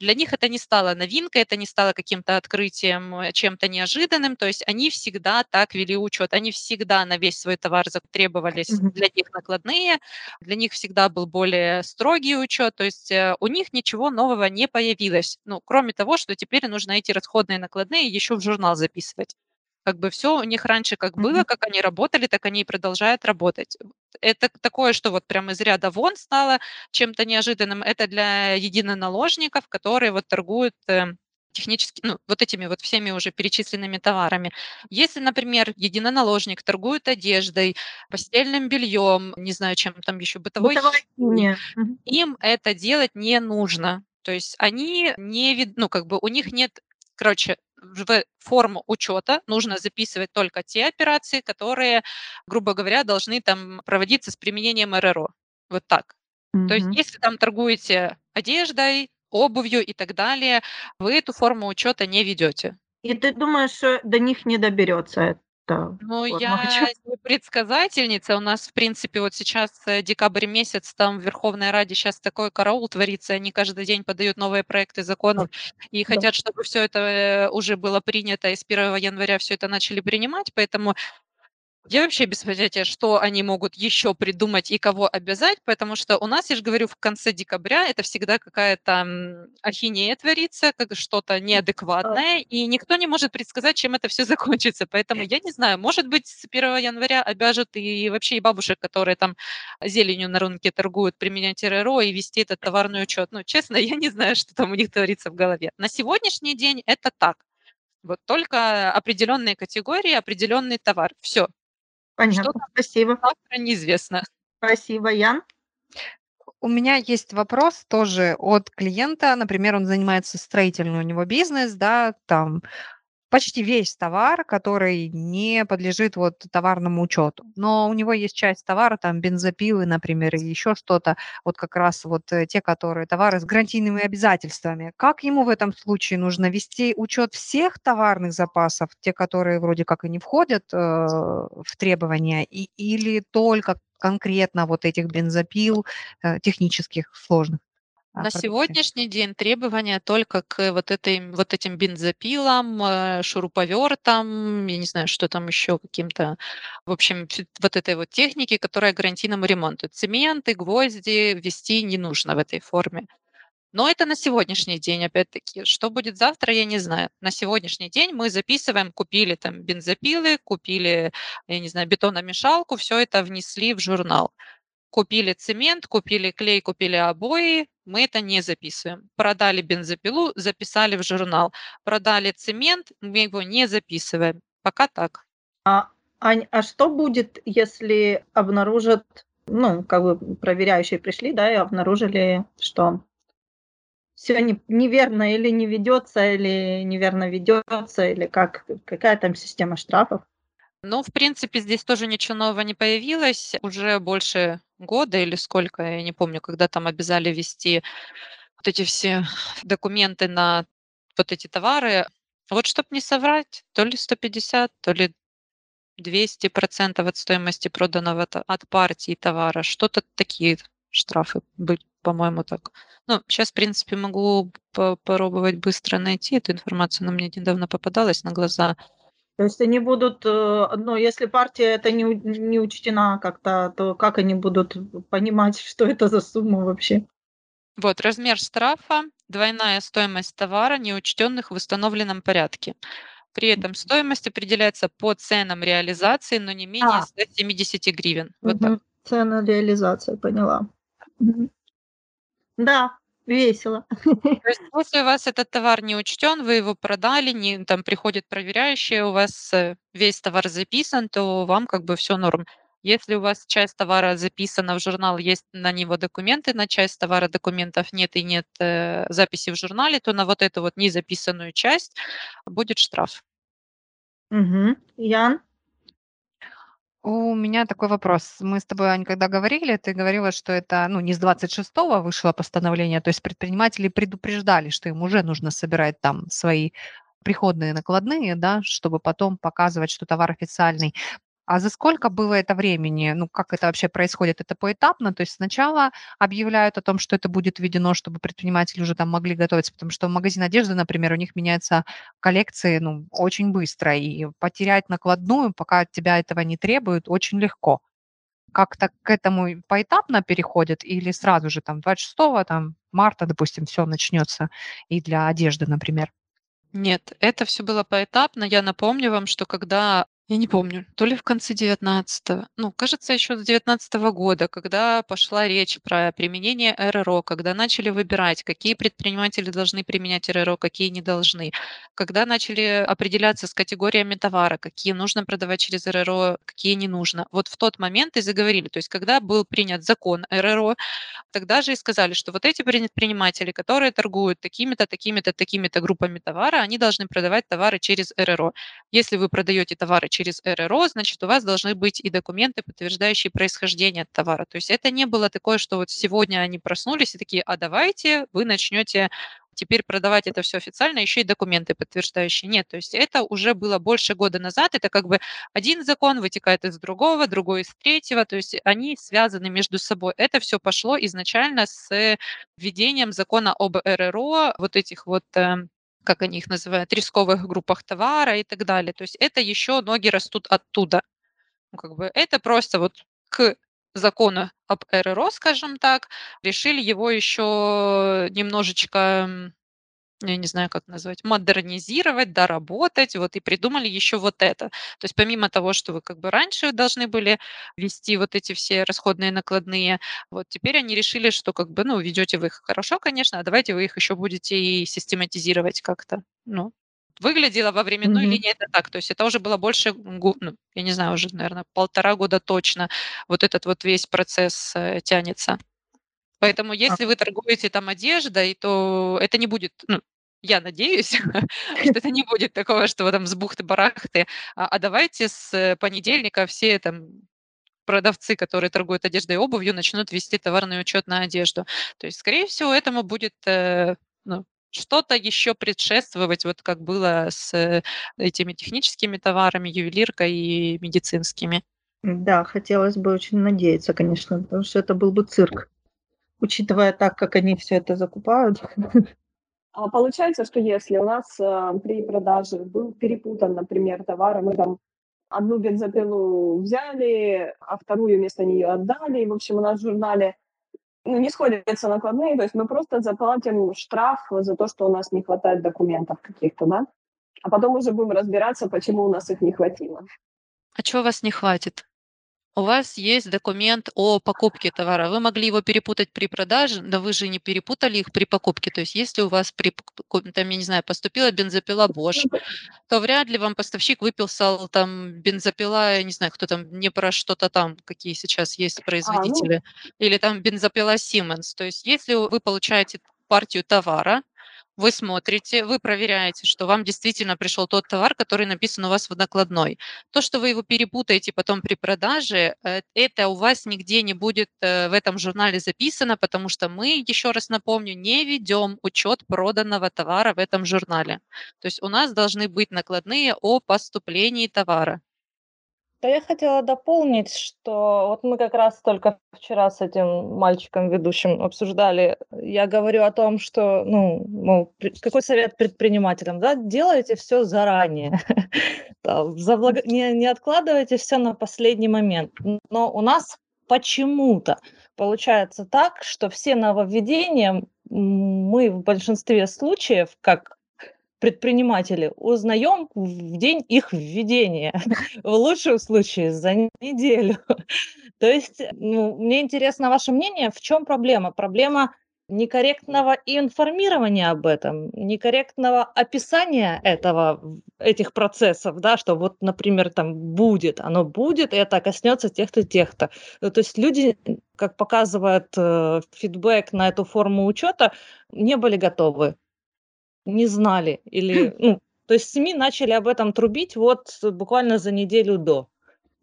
для них это не стало новинкой, это не стало каким-то открытием, э, чем-то неожиданным. То есть они всегда так вели учет. Они всегда на весь свой товар требовались для них накладные, для них всегда был более строгий учет. То есть э, у них ничего нового не появилось. Ну, кроме того, что теперь нужно эти расходные накладные еще в журнал записывать. Как бы все у них раньше как было, как они работали, так они и продолжают работать. Это такое, что вот прям из ряда вон стало чем-то неожиданным. Это для единоналожников, которые вот торгуют э, технически, ну, вот этими вот всеми уже перечисленными товарами. Если, например, единоналожник торгует одеждой, постельным бельем, не знаю, чем там еще, бытовой химией. Мгм. им это делать не нужно. То есть они не вид, ну, как бы у них нет, короче, в форму учета нужно записывать только те операции, которые, грубо говоря, должны там проводиться с применением РРО. Вот так. То есть если там торгуете одеждой, обувью и так далее, вы эту форму учета не ведете. И ты думаешь, что до них не доберется эта Ну, форма я не предсказательница. У нас, в принципе, вот сейчас э, декабрь месяц, там в Верховной Раде сейчас такой караул творится. Они каждый день подают новые проекты законов и Да. хотят, чтобы все это э, уже было принято, и с 1 января все это начали принимать. Поэтому я вообще без понятия, что они могут еще придумать и кого обязать, потому что у нас, я же говорю, в конце декабря это всегда какая-то ахинея творится, как что-то неадекватное, и никто не может предсказать, чем это все закончится. Поэтому я не знаю, может быть, с 1 января обяжут и вообще и бабушек, которые там зеленью на рынке торгуют, применять РРО и вести этот товарный учет. Ну, честно, я не знаю, что там у них творится в голове. На сегодняшний день это так. Вот только определенные категории, определенный товар. Все. Понятно, Что спасибо. завтра неизвестно. Спасибо, Ян. У меня есть вопрос тоже от клиента. Например, он занимается строительный у него бизнес, да, там почти весь товар, который не подлежит вот товарному учету. Но у него есть часть товара, там бензопилы, например, и еще что-то, вот как раз вот э, те, которые товары с гарантийными обязательствами. Как ему в этом случае нужно вести учет всех товарных запасов, те, которые вроде как и не входят э, в требования, и, или только конкретно вот этих бензопил э, технических сложных? На продукции? сегодняшний день требования только к вот, этой, вот этим бензопилам, э, шуруповертам, я не знаю, что там еще каким-то, в общем, вот этой вот технике, которая гарантийному ремонту. Цементы, гвозди ввести не нужно в этой форме. Но это на сегодняшний день, опять-таки. Что будет завтра, я не знаю. На сегодняшний день мы записываем, купили там бензопилы, купили, я не знаю, бетономешалку, все это внесли в журнал. Купили цемент, купили клей, купили обои, мы это не записываем. Продали бензопилу, записали в журнал. Продали цемент, мы его не записываем. Пока так. Ань, а что будет, если обнаружат, ну, как бы проверяющие пришли, да, и обнаружили, что все не, неверно или не ведется, или неверно ведется, или как, какая там система штрафов? Ну, в принципе, здесь тоже ничего нового не появилось. Уже больше года или сколько, я не помню, когда там обязали вести вот эти все документы на вот эти товары. Вот чтобы не соврать, то ли 150, то ли 200 процентов от стоимости проданного от партии товара. Что-то такие штрафы быть, по-моему, так. Ну, сейчас, в принципе, могу по- попробовать быстро найти эту информацию. Она мне недавно попадалась на глаза. То есть они будут, э, ну, если партия это не, не учтена как-то, то как они будут понимать, что это за сумма вообще? Вот, размер штрафа, двойная стоимость товара, неучтенных в установленном порядке. При этом стоимость определяется по ценам реализации, но не менее А. 170 гривен. Вот так. Мгм. Цена реализация, поняла. Мгм. Да, весело. То есть, если у вас этот товар не учтен, вы его продали, не, там приходит проверяющий, у вас э, весь товар записан, то вам как бы все норм. Если у вас часть товара записана в журнал, есть на него документы, на часть товара документов нет и нет э, записи в журнале, то на вот эту вот незаписанную часть будет штраф. Мгм. Ян? У меня такой вопрос. Мы с тобой, Ань, когда говорили, ты говорила, что это, ну, не с 26-го вышло постановление, то есть предприниматели предупреждали, что им уже нужно собирать там свои приходные накладные, да, чтобы потом показывать, что товар официальный. А за сколько было это времени? Ну, как это вообще происходит? Это поэтапно? То есть сначала объявляют о том, что это будет введено, чтобы предприниматели уже там могли готовиться, потому что магазин одежды, например, у них меняются коллекции, ну, очень быстро, и потерять накладную, пока от тебя этого не требуют, очень легко. Как-то к этому поэтапно переходят или сразу же там 26 там, марта, допустим, все начнется и для одежды, например? Нет, это все было поэтапно. Я напомню вам, что когда я не помню, то ли в конце 19 ну, кажется, еще с 19 года, когда пошла речь про применение РРО, когда начали выбирать, какие предприниматели должны применять РРО, какие не должны, когда начали определяться с категориями товара, какие нужно продавать через РРО, какие не нужно. Вот в тот момент и заговорили. То есть когда был принят закон РРО, тогда же и сказали, что вот эти предприниматели, которые торгуют такими-то, такими-то, такими-то группами товара, они должны продавать товары через РРО. Если вы продаете товары через РРО, значит, у вас должны быть и документы, подтверждающие происхождение товара. То есть это не было такое, что вот сегодня они проснулись и такие, а давайте вы начнете теперь продавать это все официально, еще и документы подтверждающие. Нет, то есть это уже было больше года назад, это как бы один закон вытекает из другого, другой из третьего, то есть они связаны между собой. Это все пошло изначально с введением закона об РРО, вот этих вот эм, как они их называют, рисковых группах товара и так далее. То есть это еще ноги растут оттуда. Ну, как бы это просто вот к закону об РРО, скажем так, решили его еще немножечко, я не знаю, как назвать, модернизировать, доработать, вот и придумали еще вот это. То есть помимо того, что вы как бы раньше должны были вести вот эти все расходные накладные, вот теперь они решили, что как бы, ну, ведете вы их хорошо, конечно, а давайте вы их еще будете и систематизировать как-то. Ну, выглядело во временной Мгм. линии это так. То есть это уже было больше, ну, я не знаю, уже, наверное, полтора года точно вот этот вот весь процесс э, тянется. Поэтому А. если вы торгуете там одеждой, то это не будет, ну, я надеюсь, что это не будет такого, что вы там с бухты-барахты, а, а давайте с понедельника все там продавцы, которые торгуют одеждой и обувью, начнут вести товарный учет на одежду. То есть, скорее всего, этому будет э, ну, что-то еще предшествовать, вот как было с этими техническими товарами, ювелиркой и медицинскими. Да, хотелось бы очень надеяться, конечно, потому что это был бы цирк, учитывая так, как они все это закупают. А получается, что если у нас э, при продаже был перепутан, например, товар, и мы там одну бензопилу взяли, а вторую вместо нее отдали, и, в общем, у нас в журнале ну, не сходятся накладные, то есть мы просто заплатим штраф за то, что у нас не хватает документов каких-то, да? А потом уже будем разбираться, почему у нас их не хватило. А чего у вас не хватит? У вас есть документ о покупке товара. Вы могли его перепутать при продаже, но вы же не перепутали их при покупке. То есть если у вас при, там, я не знаю, поступила бензопила Bosch, то вряд ли вам поставщик выписал там бензопила, я не знаю, кто там, не про что-то там, какие сейчас есть производители, или там бензопила Siemens. То есть если вы получаете партию товара, вы смотрите, вы проверяете, что вам действительно пришел тот товар, который написан у вас в накладной. То, что вы его перепутаете потом при продаже, э, это у вас нигде не будет э, в этом журнале записано, потому что мы, еще раз напомню, не ведем учет проданного товара в этом журнале. То есть у нас должны быть накладные о поступлении товара. Да я хотела дополнить, что вот мы как раз только вчера с этим мальчиком ведущим обсуждали. Я говорю о том, что, ну, мол, какой совет предпринимателям, да, делайте все заранее, не, откладывайте все на последний момент. Но у нас почему-то получается так, что все нововведения мы в большинстве случаев, как предприниматели, узнаем в день их введения в лучшем случае за неделю. То есть, ну, мне интересно ваше мнение, в чем проблема? Проблема некорректного информирования об этом, некорректного описания этого, этих процессов, да, что вот, например, там будет, оно будет, и это коснется тех-то, тех-то. Ну, То есть люди, как показывает э, фидбэк на эту форму учета, не были готовы, не знали или, ну, то есть СМИ начали об этом трубить вот буквально за неделю до.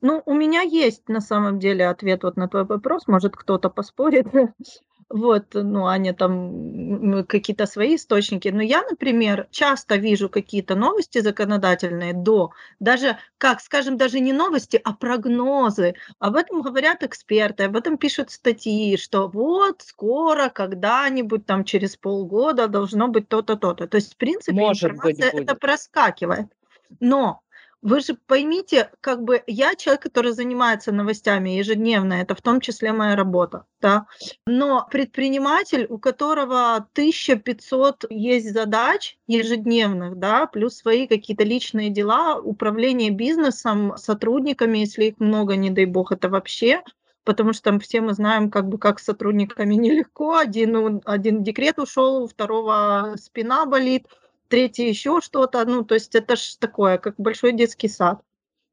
Ну, у меня есть на самом деле ответ вот на твой вопрос, может, кто-то поспорит. Вот, ну, Аня там какие-то свои источники. Но я, например, часто вижу какие-то новости законодательные до, даже, как скажем, даже не новости, а прогнозы. Об этом говорят эксперты, об этом пишут статьи, что вот скоро, когда-нибудь, там через полгода должно быть то-то, то-то. То есть, в принципе, Может быть, информация это будет. проскакивает. Но вы же поймите, как бы я человек, который занимается новостями ежедневно, это в том числе моя работа, да. Но предприниматель, у которого 1500 есть задач ежедневных, да, плюс свои какие-то личные дела, управление бизнесом, сотрудниками, если их много, не дай бог, это вообще, потому что там все мы знаем, как бы, как с сотрудниками нелегко. Один, один декрет ушел, у второго спина болит, третий еще что-то. Ну, то есть это ж такое, как большой детский сад.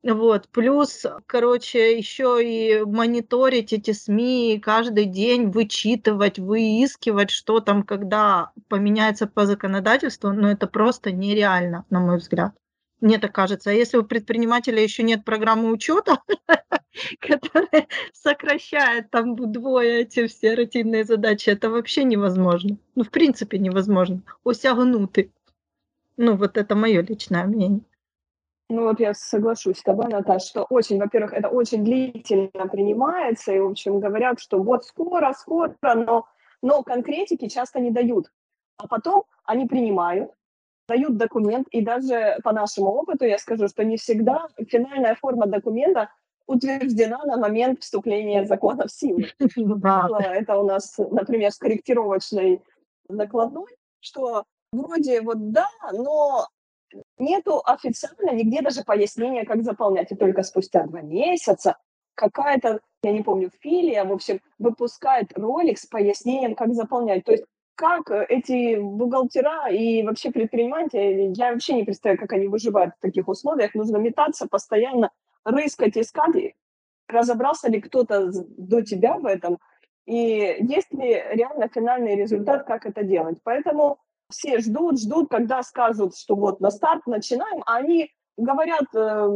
Вот, плюс, короче, еще и мониторить эти СМИ, каждый день вычитывать, выискивать, что там, когда поменяется по законодательству, ну, это просто нереально, на мой взгляд. Мне так кажется. А если у предпринимателя еще нет программы учета, которая сокращает там вдвое эти все рутинные задачи, это вообще невозможно. Ну, в принципе, невозможно. Осягнуты. Ну, вот это мое личное мнение. Ну вот я соглашусь с тобой, Наташа, что очень, во-первых, это очень длительно принимается, и, в общем, говорят, что вот скоро, скоро, но, но конкретики часто не дают. А потом они принимают, дают документ, и даже по нашему опыту я скажу, что не всегда финальная форма документа утверждена на момент вступления закона в силу. Да. было это у нас, например, с корректировочной накладной, что вроде вот да, но нету официально нигде даже пояснения, как заполнять. И только спустя два месяца какая-то, я не помню, филия, в общем, выпускает ролик с пояснением, как заполнять. То есть как эти бухгалтера и вообще предприниматели, я вообще не представляю, как они выживают в таких условиях. Нужно метаться постоянно, рыскать, искать. Разобрался ли кто-то до тебя в этом? И есть ли реально финальный результат, как это делать? Поэтому все ждут, ждут, когда скажут, что вот на старт начинаем, а они говорят, э,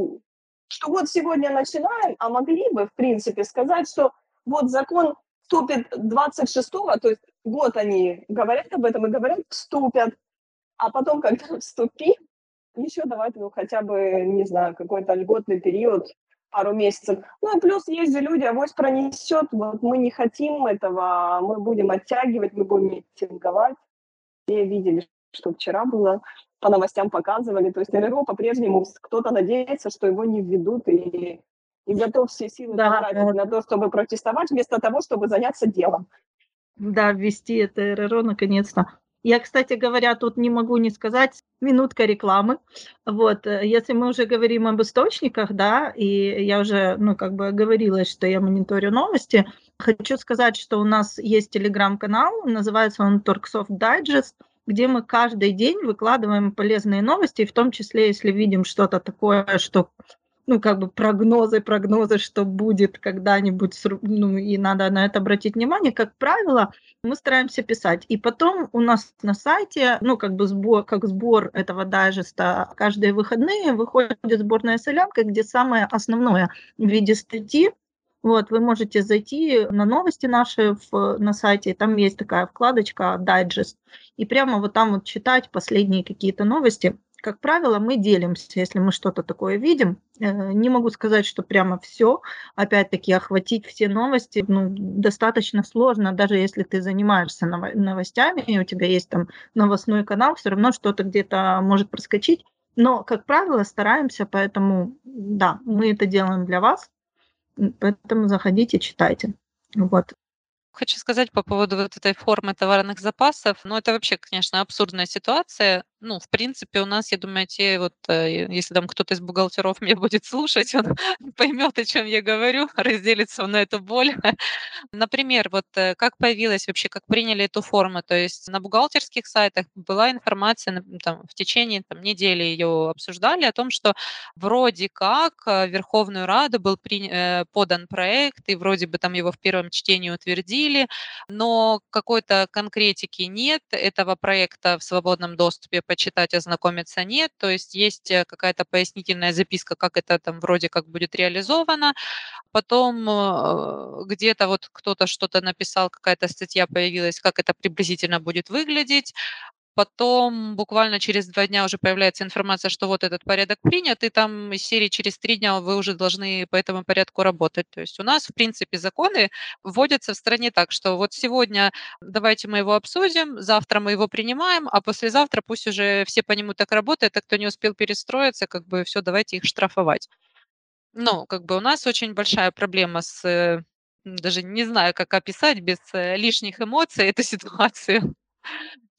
что вот сегодня начинаем, а могли бы, в принципе, сказать, что вот закон вступит 26-го, то есть год они говорят об этом и говорят, вступят, а потом, когда вступит, еще давать, ну, хотя бы, не знаю, какой-то льготный период, пару месяцев. Ну и плюс есть же люди, авось пронесет, вот мы не хотим этого, мы будем оттягивать, мы будем митинговать. Все видели, что вчера было, по новостям показывали, то есть РРО по-прежнему кто-то надеется, что его не введут и, и готов все силы да, потратить да. на то, чтобы протестовать, вместо того, чтобы заняться делом. Да, ввести это РРО наконец-то. Я, кстати говоря, тут не могу не сказать, минутка рекламы. Вот, э, если мы уже говорим об источниках, да, и я уже, ну, как бы говорила, что я мониторю новости, хочу сказать, что у нас есть телеграм-канал, называется он Торксофт Digest, где мы каждый день выкладываем полезные новости, в том числе, если видим что-то такое, что ну, как бы прогнозы, прогнозы, что будет когда-нибудь, ну, и надо на это обратить внимание, как правило, мы стараемся писать. И потом у нас на сайте, ну, как бы сбор, как сбор этого дайджеста, каждые выходные выходит сборная солянка, где самое основное в виде статьи, вот, вы можете зайти на новости наши в, на сайте, там есть такая вкладочка «Дайджест», и прямо вот там вот читать последние какие-то новости – как правило, мы делимся, если мы что-то такое видим. Э, не могу сказать, что прямо все. Опять-таки, охватить все новости ну, достаточно сложно, даже если ты занимаешься новостями, и у тебя есть там новостной канал, все равно что-то где-то может проскочить. Но, как правило, стараемся, поэтому, да, мы это делаем для вас, поэтому заходите, читайте. Вот. Хочу сказать по поводу вот этой формы товарных запасов. Ну, это вообще, конечно, абсурдная ситуация ну, в принципе, у нас, я думаю, те вот, э, если там кто-то из бухгалтеров меня будет слушать, он поймет, о чем я говорю, разделится на эту боль. Например, вот э, как появилась вообще, как приняли эту форму, то есть на бухгалтерских сайтах была информация, там, в течение там, недели ее обсуждали о том, что вроде как э, в Верховную Раду был при, подан проект, и вроде бы там его в первом чтении утвердили, но какой-то конкретики нет, этого проекта в свободном доступе почитать, ознакомиться нет. То есть есть э, какая-то пояснительная записка, как это там вроде как будет реализовано. Потом э, где-то вот кто-то что-то написал, какая-то статья появилась, как это приблизительно будет выглядеть. Потом буквально через два дня уже появляется информация, что вот этот порядок принят, и там из серии через три дня вы уже должны по этому порядку работать. То есть у нас, в принципе, законы вводятся в стране так, что вот сегодня давайте мы его обсудим, завтра мы его принимаем, а послезавтра пусть уже все по нему так работают, а кто не успел перестроиться, как бы все, давайте их штрафовать. Ну, как бы у нас очень большая проблема с даже не знаю, как описать без э, лишних эмоций эту ситуацию.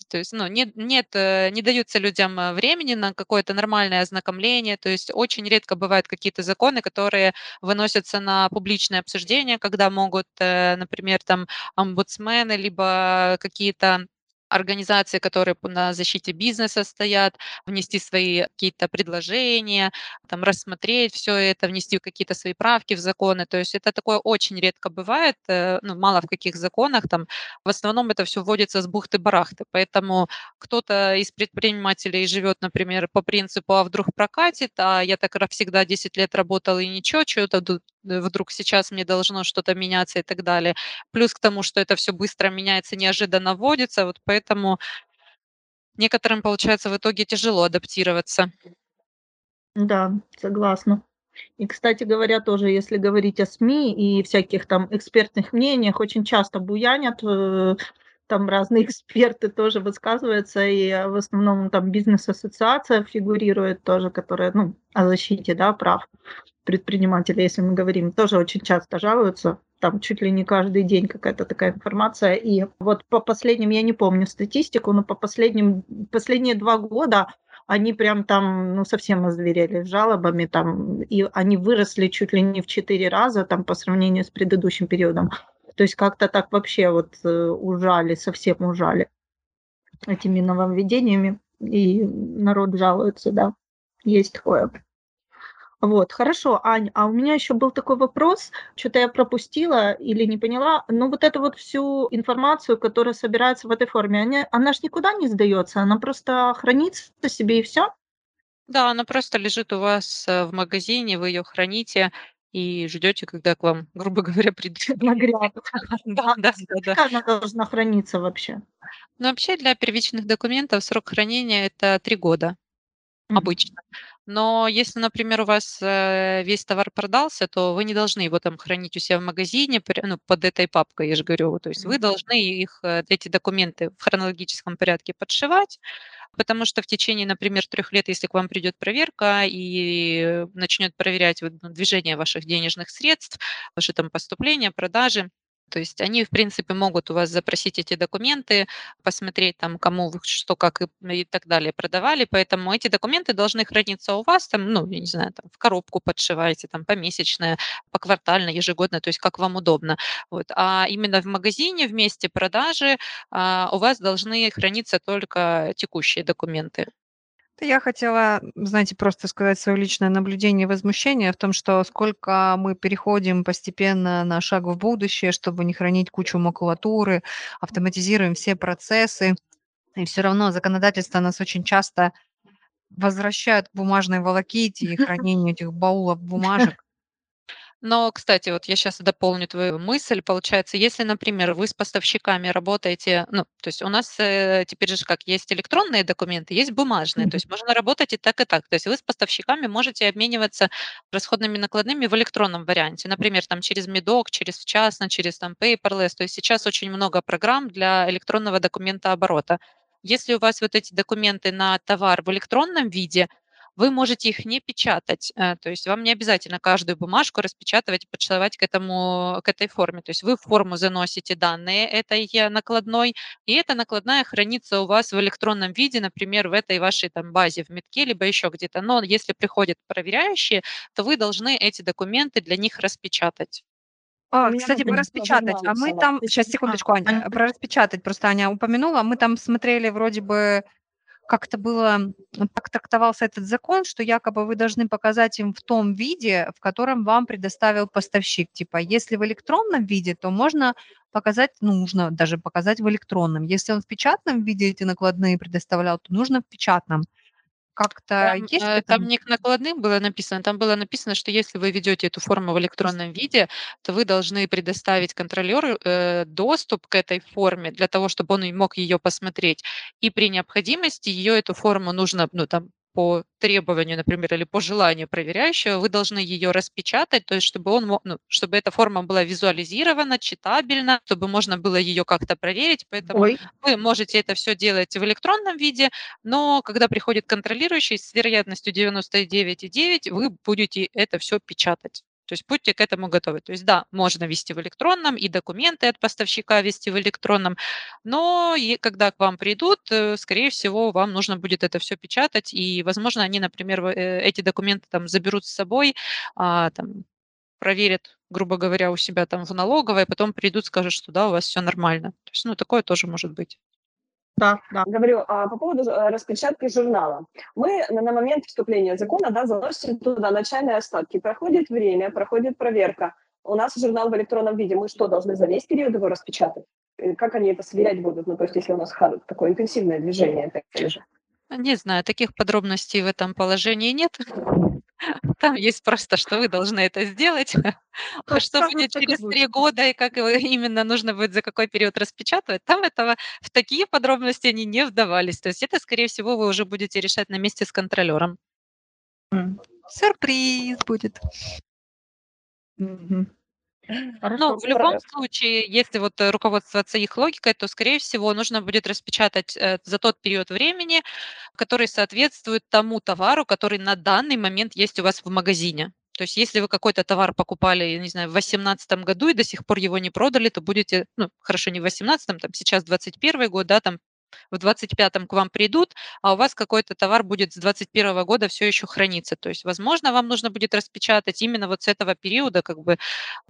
То есть, ну, нет, нет, э, не даются людям э, времени на какое-то нормальное ознакомление. То есть очень редко бывают какие-то законы, которые выносятся на публичное обсуждение, когда могут, э, например, там омбудсмены, либо какие-то организации, которые на защите бизнеса стоят, внести свои какие-то предложения, там, рассмотреть все это, внести какие-то свои правки в законы. То есть это такое очень редко бывает, э, ну, мало в каких законах, там, в основном это все вводится с бухты-барахты. Поэтому кто-то из предпринимателей живет, например, по принципу, а вдруг прокатит, а я так всегда 10 лет работал и ничего, что-то вдруг сейчас мне должно что-то меняться и так далее. Плюс к тому, что это все быстро меняется, неожиданно вводится, вот поэтому некоторым, получается, в итоге тяжело адаптироваться. Да, согласна. И, кстати говоря, тоже, если говорить о СМИ и всяких там экспертных мнениях, очень часто буянят, э, там разные эксперты тоже высказываются, и в основном там бизнес-ассоциация фигурирует тоже, которая, ну, о защите, да, прав предпринимателей, если мы говорим, тоже очень часто жалуются. Там чуть ли не каждый день какая-то такая информация. И вот по последним, я не помню статистику, но по последним, последние два года они прям там, ну, совсем озверели жалобами, там, и они выросли чуть ли не в четыре раза, там, по сравнению с предыдущим периодом. То есть как-то так вообще вот э, ужали, совсем ужали. этими нововведениями, и народ жалуется, да, есть такое. Вот, хорошо, Ань, а у меня еще был такой вопрос, что-то я пропустила или не поняла, но вот эту вот всю информацию, которая собирается в этой форме, она, она же никуда не сдается, она просто хранится себе и все? Да, она просто лежит у вас э, в магазине, вы ее храните и ждете, когда к вам, грубо говоря, придет. Нагрянут. Да, да, да, да. Как она должна храниться вообще? Но вообще для первичных документов срок хранения это три года обычно. Но если, например, у вас э, весь товар продался, то вы не должны его там хранить у себя в магазине ну, под этой папкой, я же говорю. То есть вы должны их, э, эти документы в хронологическом порядке подшивать, потому что в течение, например, трех лет, если к вам придет проверка и начнет проверять ну, движение ваших денежных средств, ваши там поступления, продажи, то есть они, в принципе, могут у вас запросить эти документы, посмотреть там, кому вы что, как и, и так далее продавали. Поэтому эти документы должны храниться у вас, там, ну, я не знаю, там, в коробку подшиваете, там, помесячно, поквартально, ежегодно, то есть как вам удобно. Вот. А именно в магазине в месте продажи а, у вас должны храниться только текущие документы. Я хотела, знаете, просто сказать свое личное наблюдение и возмущение в том, что сколько мы переходим постепенно на шаг в будущее, чтобы не хранить кучу макулатуры, автоматизируем все процессы, и все равно законодательство нас очень часто возвращает к бумажной волоките и хранению этих баулов бумажек. Но, кстати, вот я сейчас дополню твою мысль. Получается, если, например, вы с поставщиками работаете, ну, то есть у нас э, теперь же как есть электронные документы, есть бумажные, то есть можно работать и так, и так. То есть вы с поставщиками можете обмениваться расходными накладными в электронном варианте, например, там через Медок, через Вчасно, через там Paperless. То есть сейчас очень много программ для электронного документа оборота. Если у вас вот эти документы на товар в электронном виде, вы можете их не печатать. э, То есть вам не обязательно каждую бумажку распечатывать и подшивать к, этому, к этой форме. То есть вы в форму заносите данные этой э, накладной, и эта накладная хранится у вас в электронном виде, например, в этой вашей там базе в метке, либо еще где-то. Но если приходят проверяющие, то вы должны эти документы для них распечатать. А, меня кстати, про распечатать. А мы там, сейчас секундочку, Аня, про распечатать просто Аня упомянула. Мы там смотрели вроде бы, как-то было, так трактовался этот закон, что якобы вы должны показать им в том виде, в котором вам предоставил поставщик. Типа, если в электронном виде, то можно показать, ну, нужно даже показать в электронном. Если он в печатном виде эти накладные предоставлял, то нужно в печатном. Как-то Там, есть э, там не к накладным было написано, там было написано, что если вы ведете эту форму в электронном виде, то вы должны предоставить контролеру э, доступ к этой форме для того, чтобы он мог ее посмотреть. И при необходимости ее, эту форму нужно, ну, там, по требованию, например, или по желанию проверяющего, вы должны ее распечатать, то есть чтобы, он мог, ну, чтобы эта форма была визуализирована, читабельна, чтобы можно было ее как-то проверить. Поэтому Ой, вы можете это все делать в электронном виде, но когда приходит контролирующий, с вероятностью 99,9 вы будете это все печатать. То есть будьте к этому готовы. То есть да, можно вести в электронном, и документы от поставщика вести в электронном, но и когда к вам придут, э, скорее всего, вам нужно будет это все печатать, и, возможно, они, например, э, эти документы там заберут с собой, а, там, проверят, грубо говоря, у себя там в налоговой, потом придут, скажут, что да, у вас все нормально. То есть, ну, такое тоже может быть. Да, да. Говорю а, по поводу э, распечатки журнала. Мы на, на момент вступления закона да, заносим туда начальные остатки. Проходит время, проходит проверка. У нас журнал в электронном виде. Мы что, должны за весь период его распечатать? Э, Как они это сверять будут? Ну, то есть, если у нас такое интенсивное движение, опять же. Не знаю, таких подробностей в этом положении нет. Там есть просто, что вы должны это сделать. А что будет через три года и как его именно нужно будет за какой период распечатывать, там этого в такие подробности они не вдавались. То есть это, скорее всего, вы уже будете решать на месте с контролером. Сюрприз будет. мгм. Но Хорошо, в любом про- случае, если вот э, руководствоваться их логикой, то, скорее всего, нужно будет распечатать э, за тот период времени, который соответствует тому товару, который на данный момент есть у вас в магазине. То есть если вы какой-то товар покупали, я не знаю, в 2018 году и до сих пор его не продали, то будете, ну, хорошо, не в 2018, там сейчас 21 год, да, там в 25-м к вам придут, а у вас какой-то товар будет с 21 года все еще храниться. То есть, возможно, вам нужно будет распечатать именно вот с этого периода, как бы,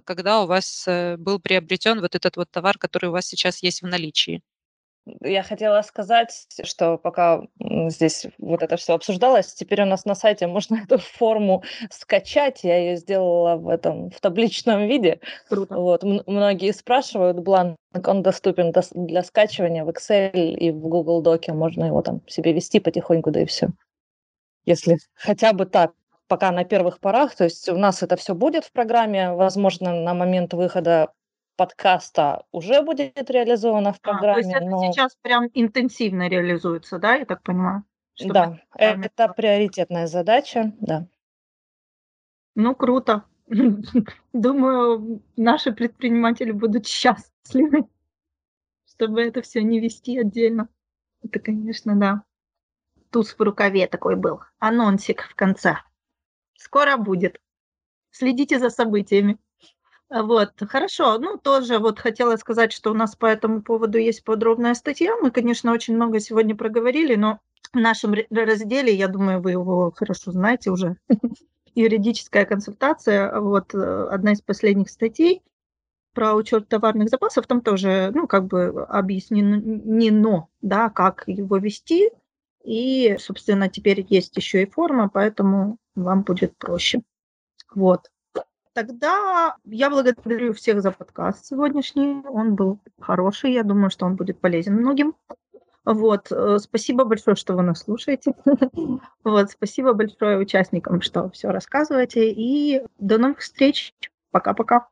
когда у вас э, был приобретен вот этот вот товар, который у вас сейчас есть в наличии. Я хотела сказать, что пока здесь вот это все обсуждалось, теперь у нас на сайте можно эту форму скачать. Я ее сделала в этом в табличном виде. Круто. Вот многие спрашивают, бланк он доступен для скачивания в Excel и в Google Доке. Можно его там себе вести потихоньку, да и все. Если хотя бы так, пока на первых порах, то есть у нас это все будет в программе, возможно, на момент выхода подкаста уже будет реализовано в А, то есть программе, это но сейчас прям интенсивно реализуется, да, я так понимаю? Да, в программе это приоритетная задача, да. Ну, круто. Думаю, наши предприниматели будут счастливы, чтобы это все не вести отдельно. Это, конечно, да. Туз в рукаве такой был. Анонсик в конце. Скоро будет. Следите за событиями. А, Вот, хорошо. Ну, тоже вот хотела сказать, что у нас по этому поводу есть подробная статья. Мы, конечно, очень много сегодня проговорили, но в нашем разделе, я думаю, вы его хорошо знаете уже, юридическая консультация, вот э, одна из последних статей про учет товарных запасов, там тоже, ну, как бы объяснено, да, как его вести, и, собственно, теперь есть еще и форма, поэтому вам будет проще. Вот. Тогда я благодарю всех за подкаст сегодняшний. Он был хороший. Я думаю, что он будет полезен многим. Вот. э, Спасибо большое, что вы нас слушаете. Вот. Спасибо большое участникам, что все рассказываете. И до новых встреч. Пока-пока.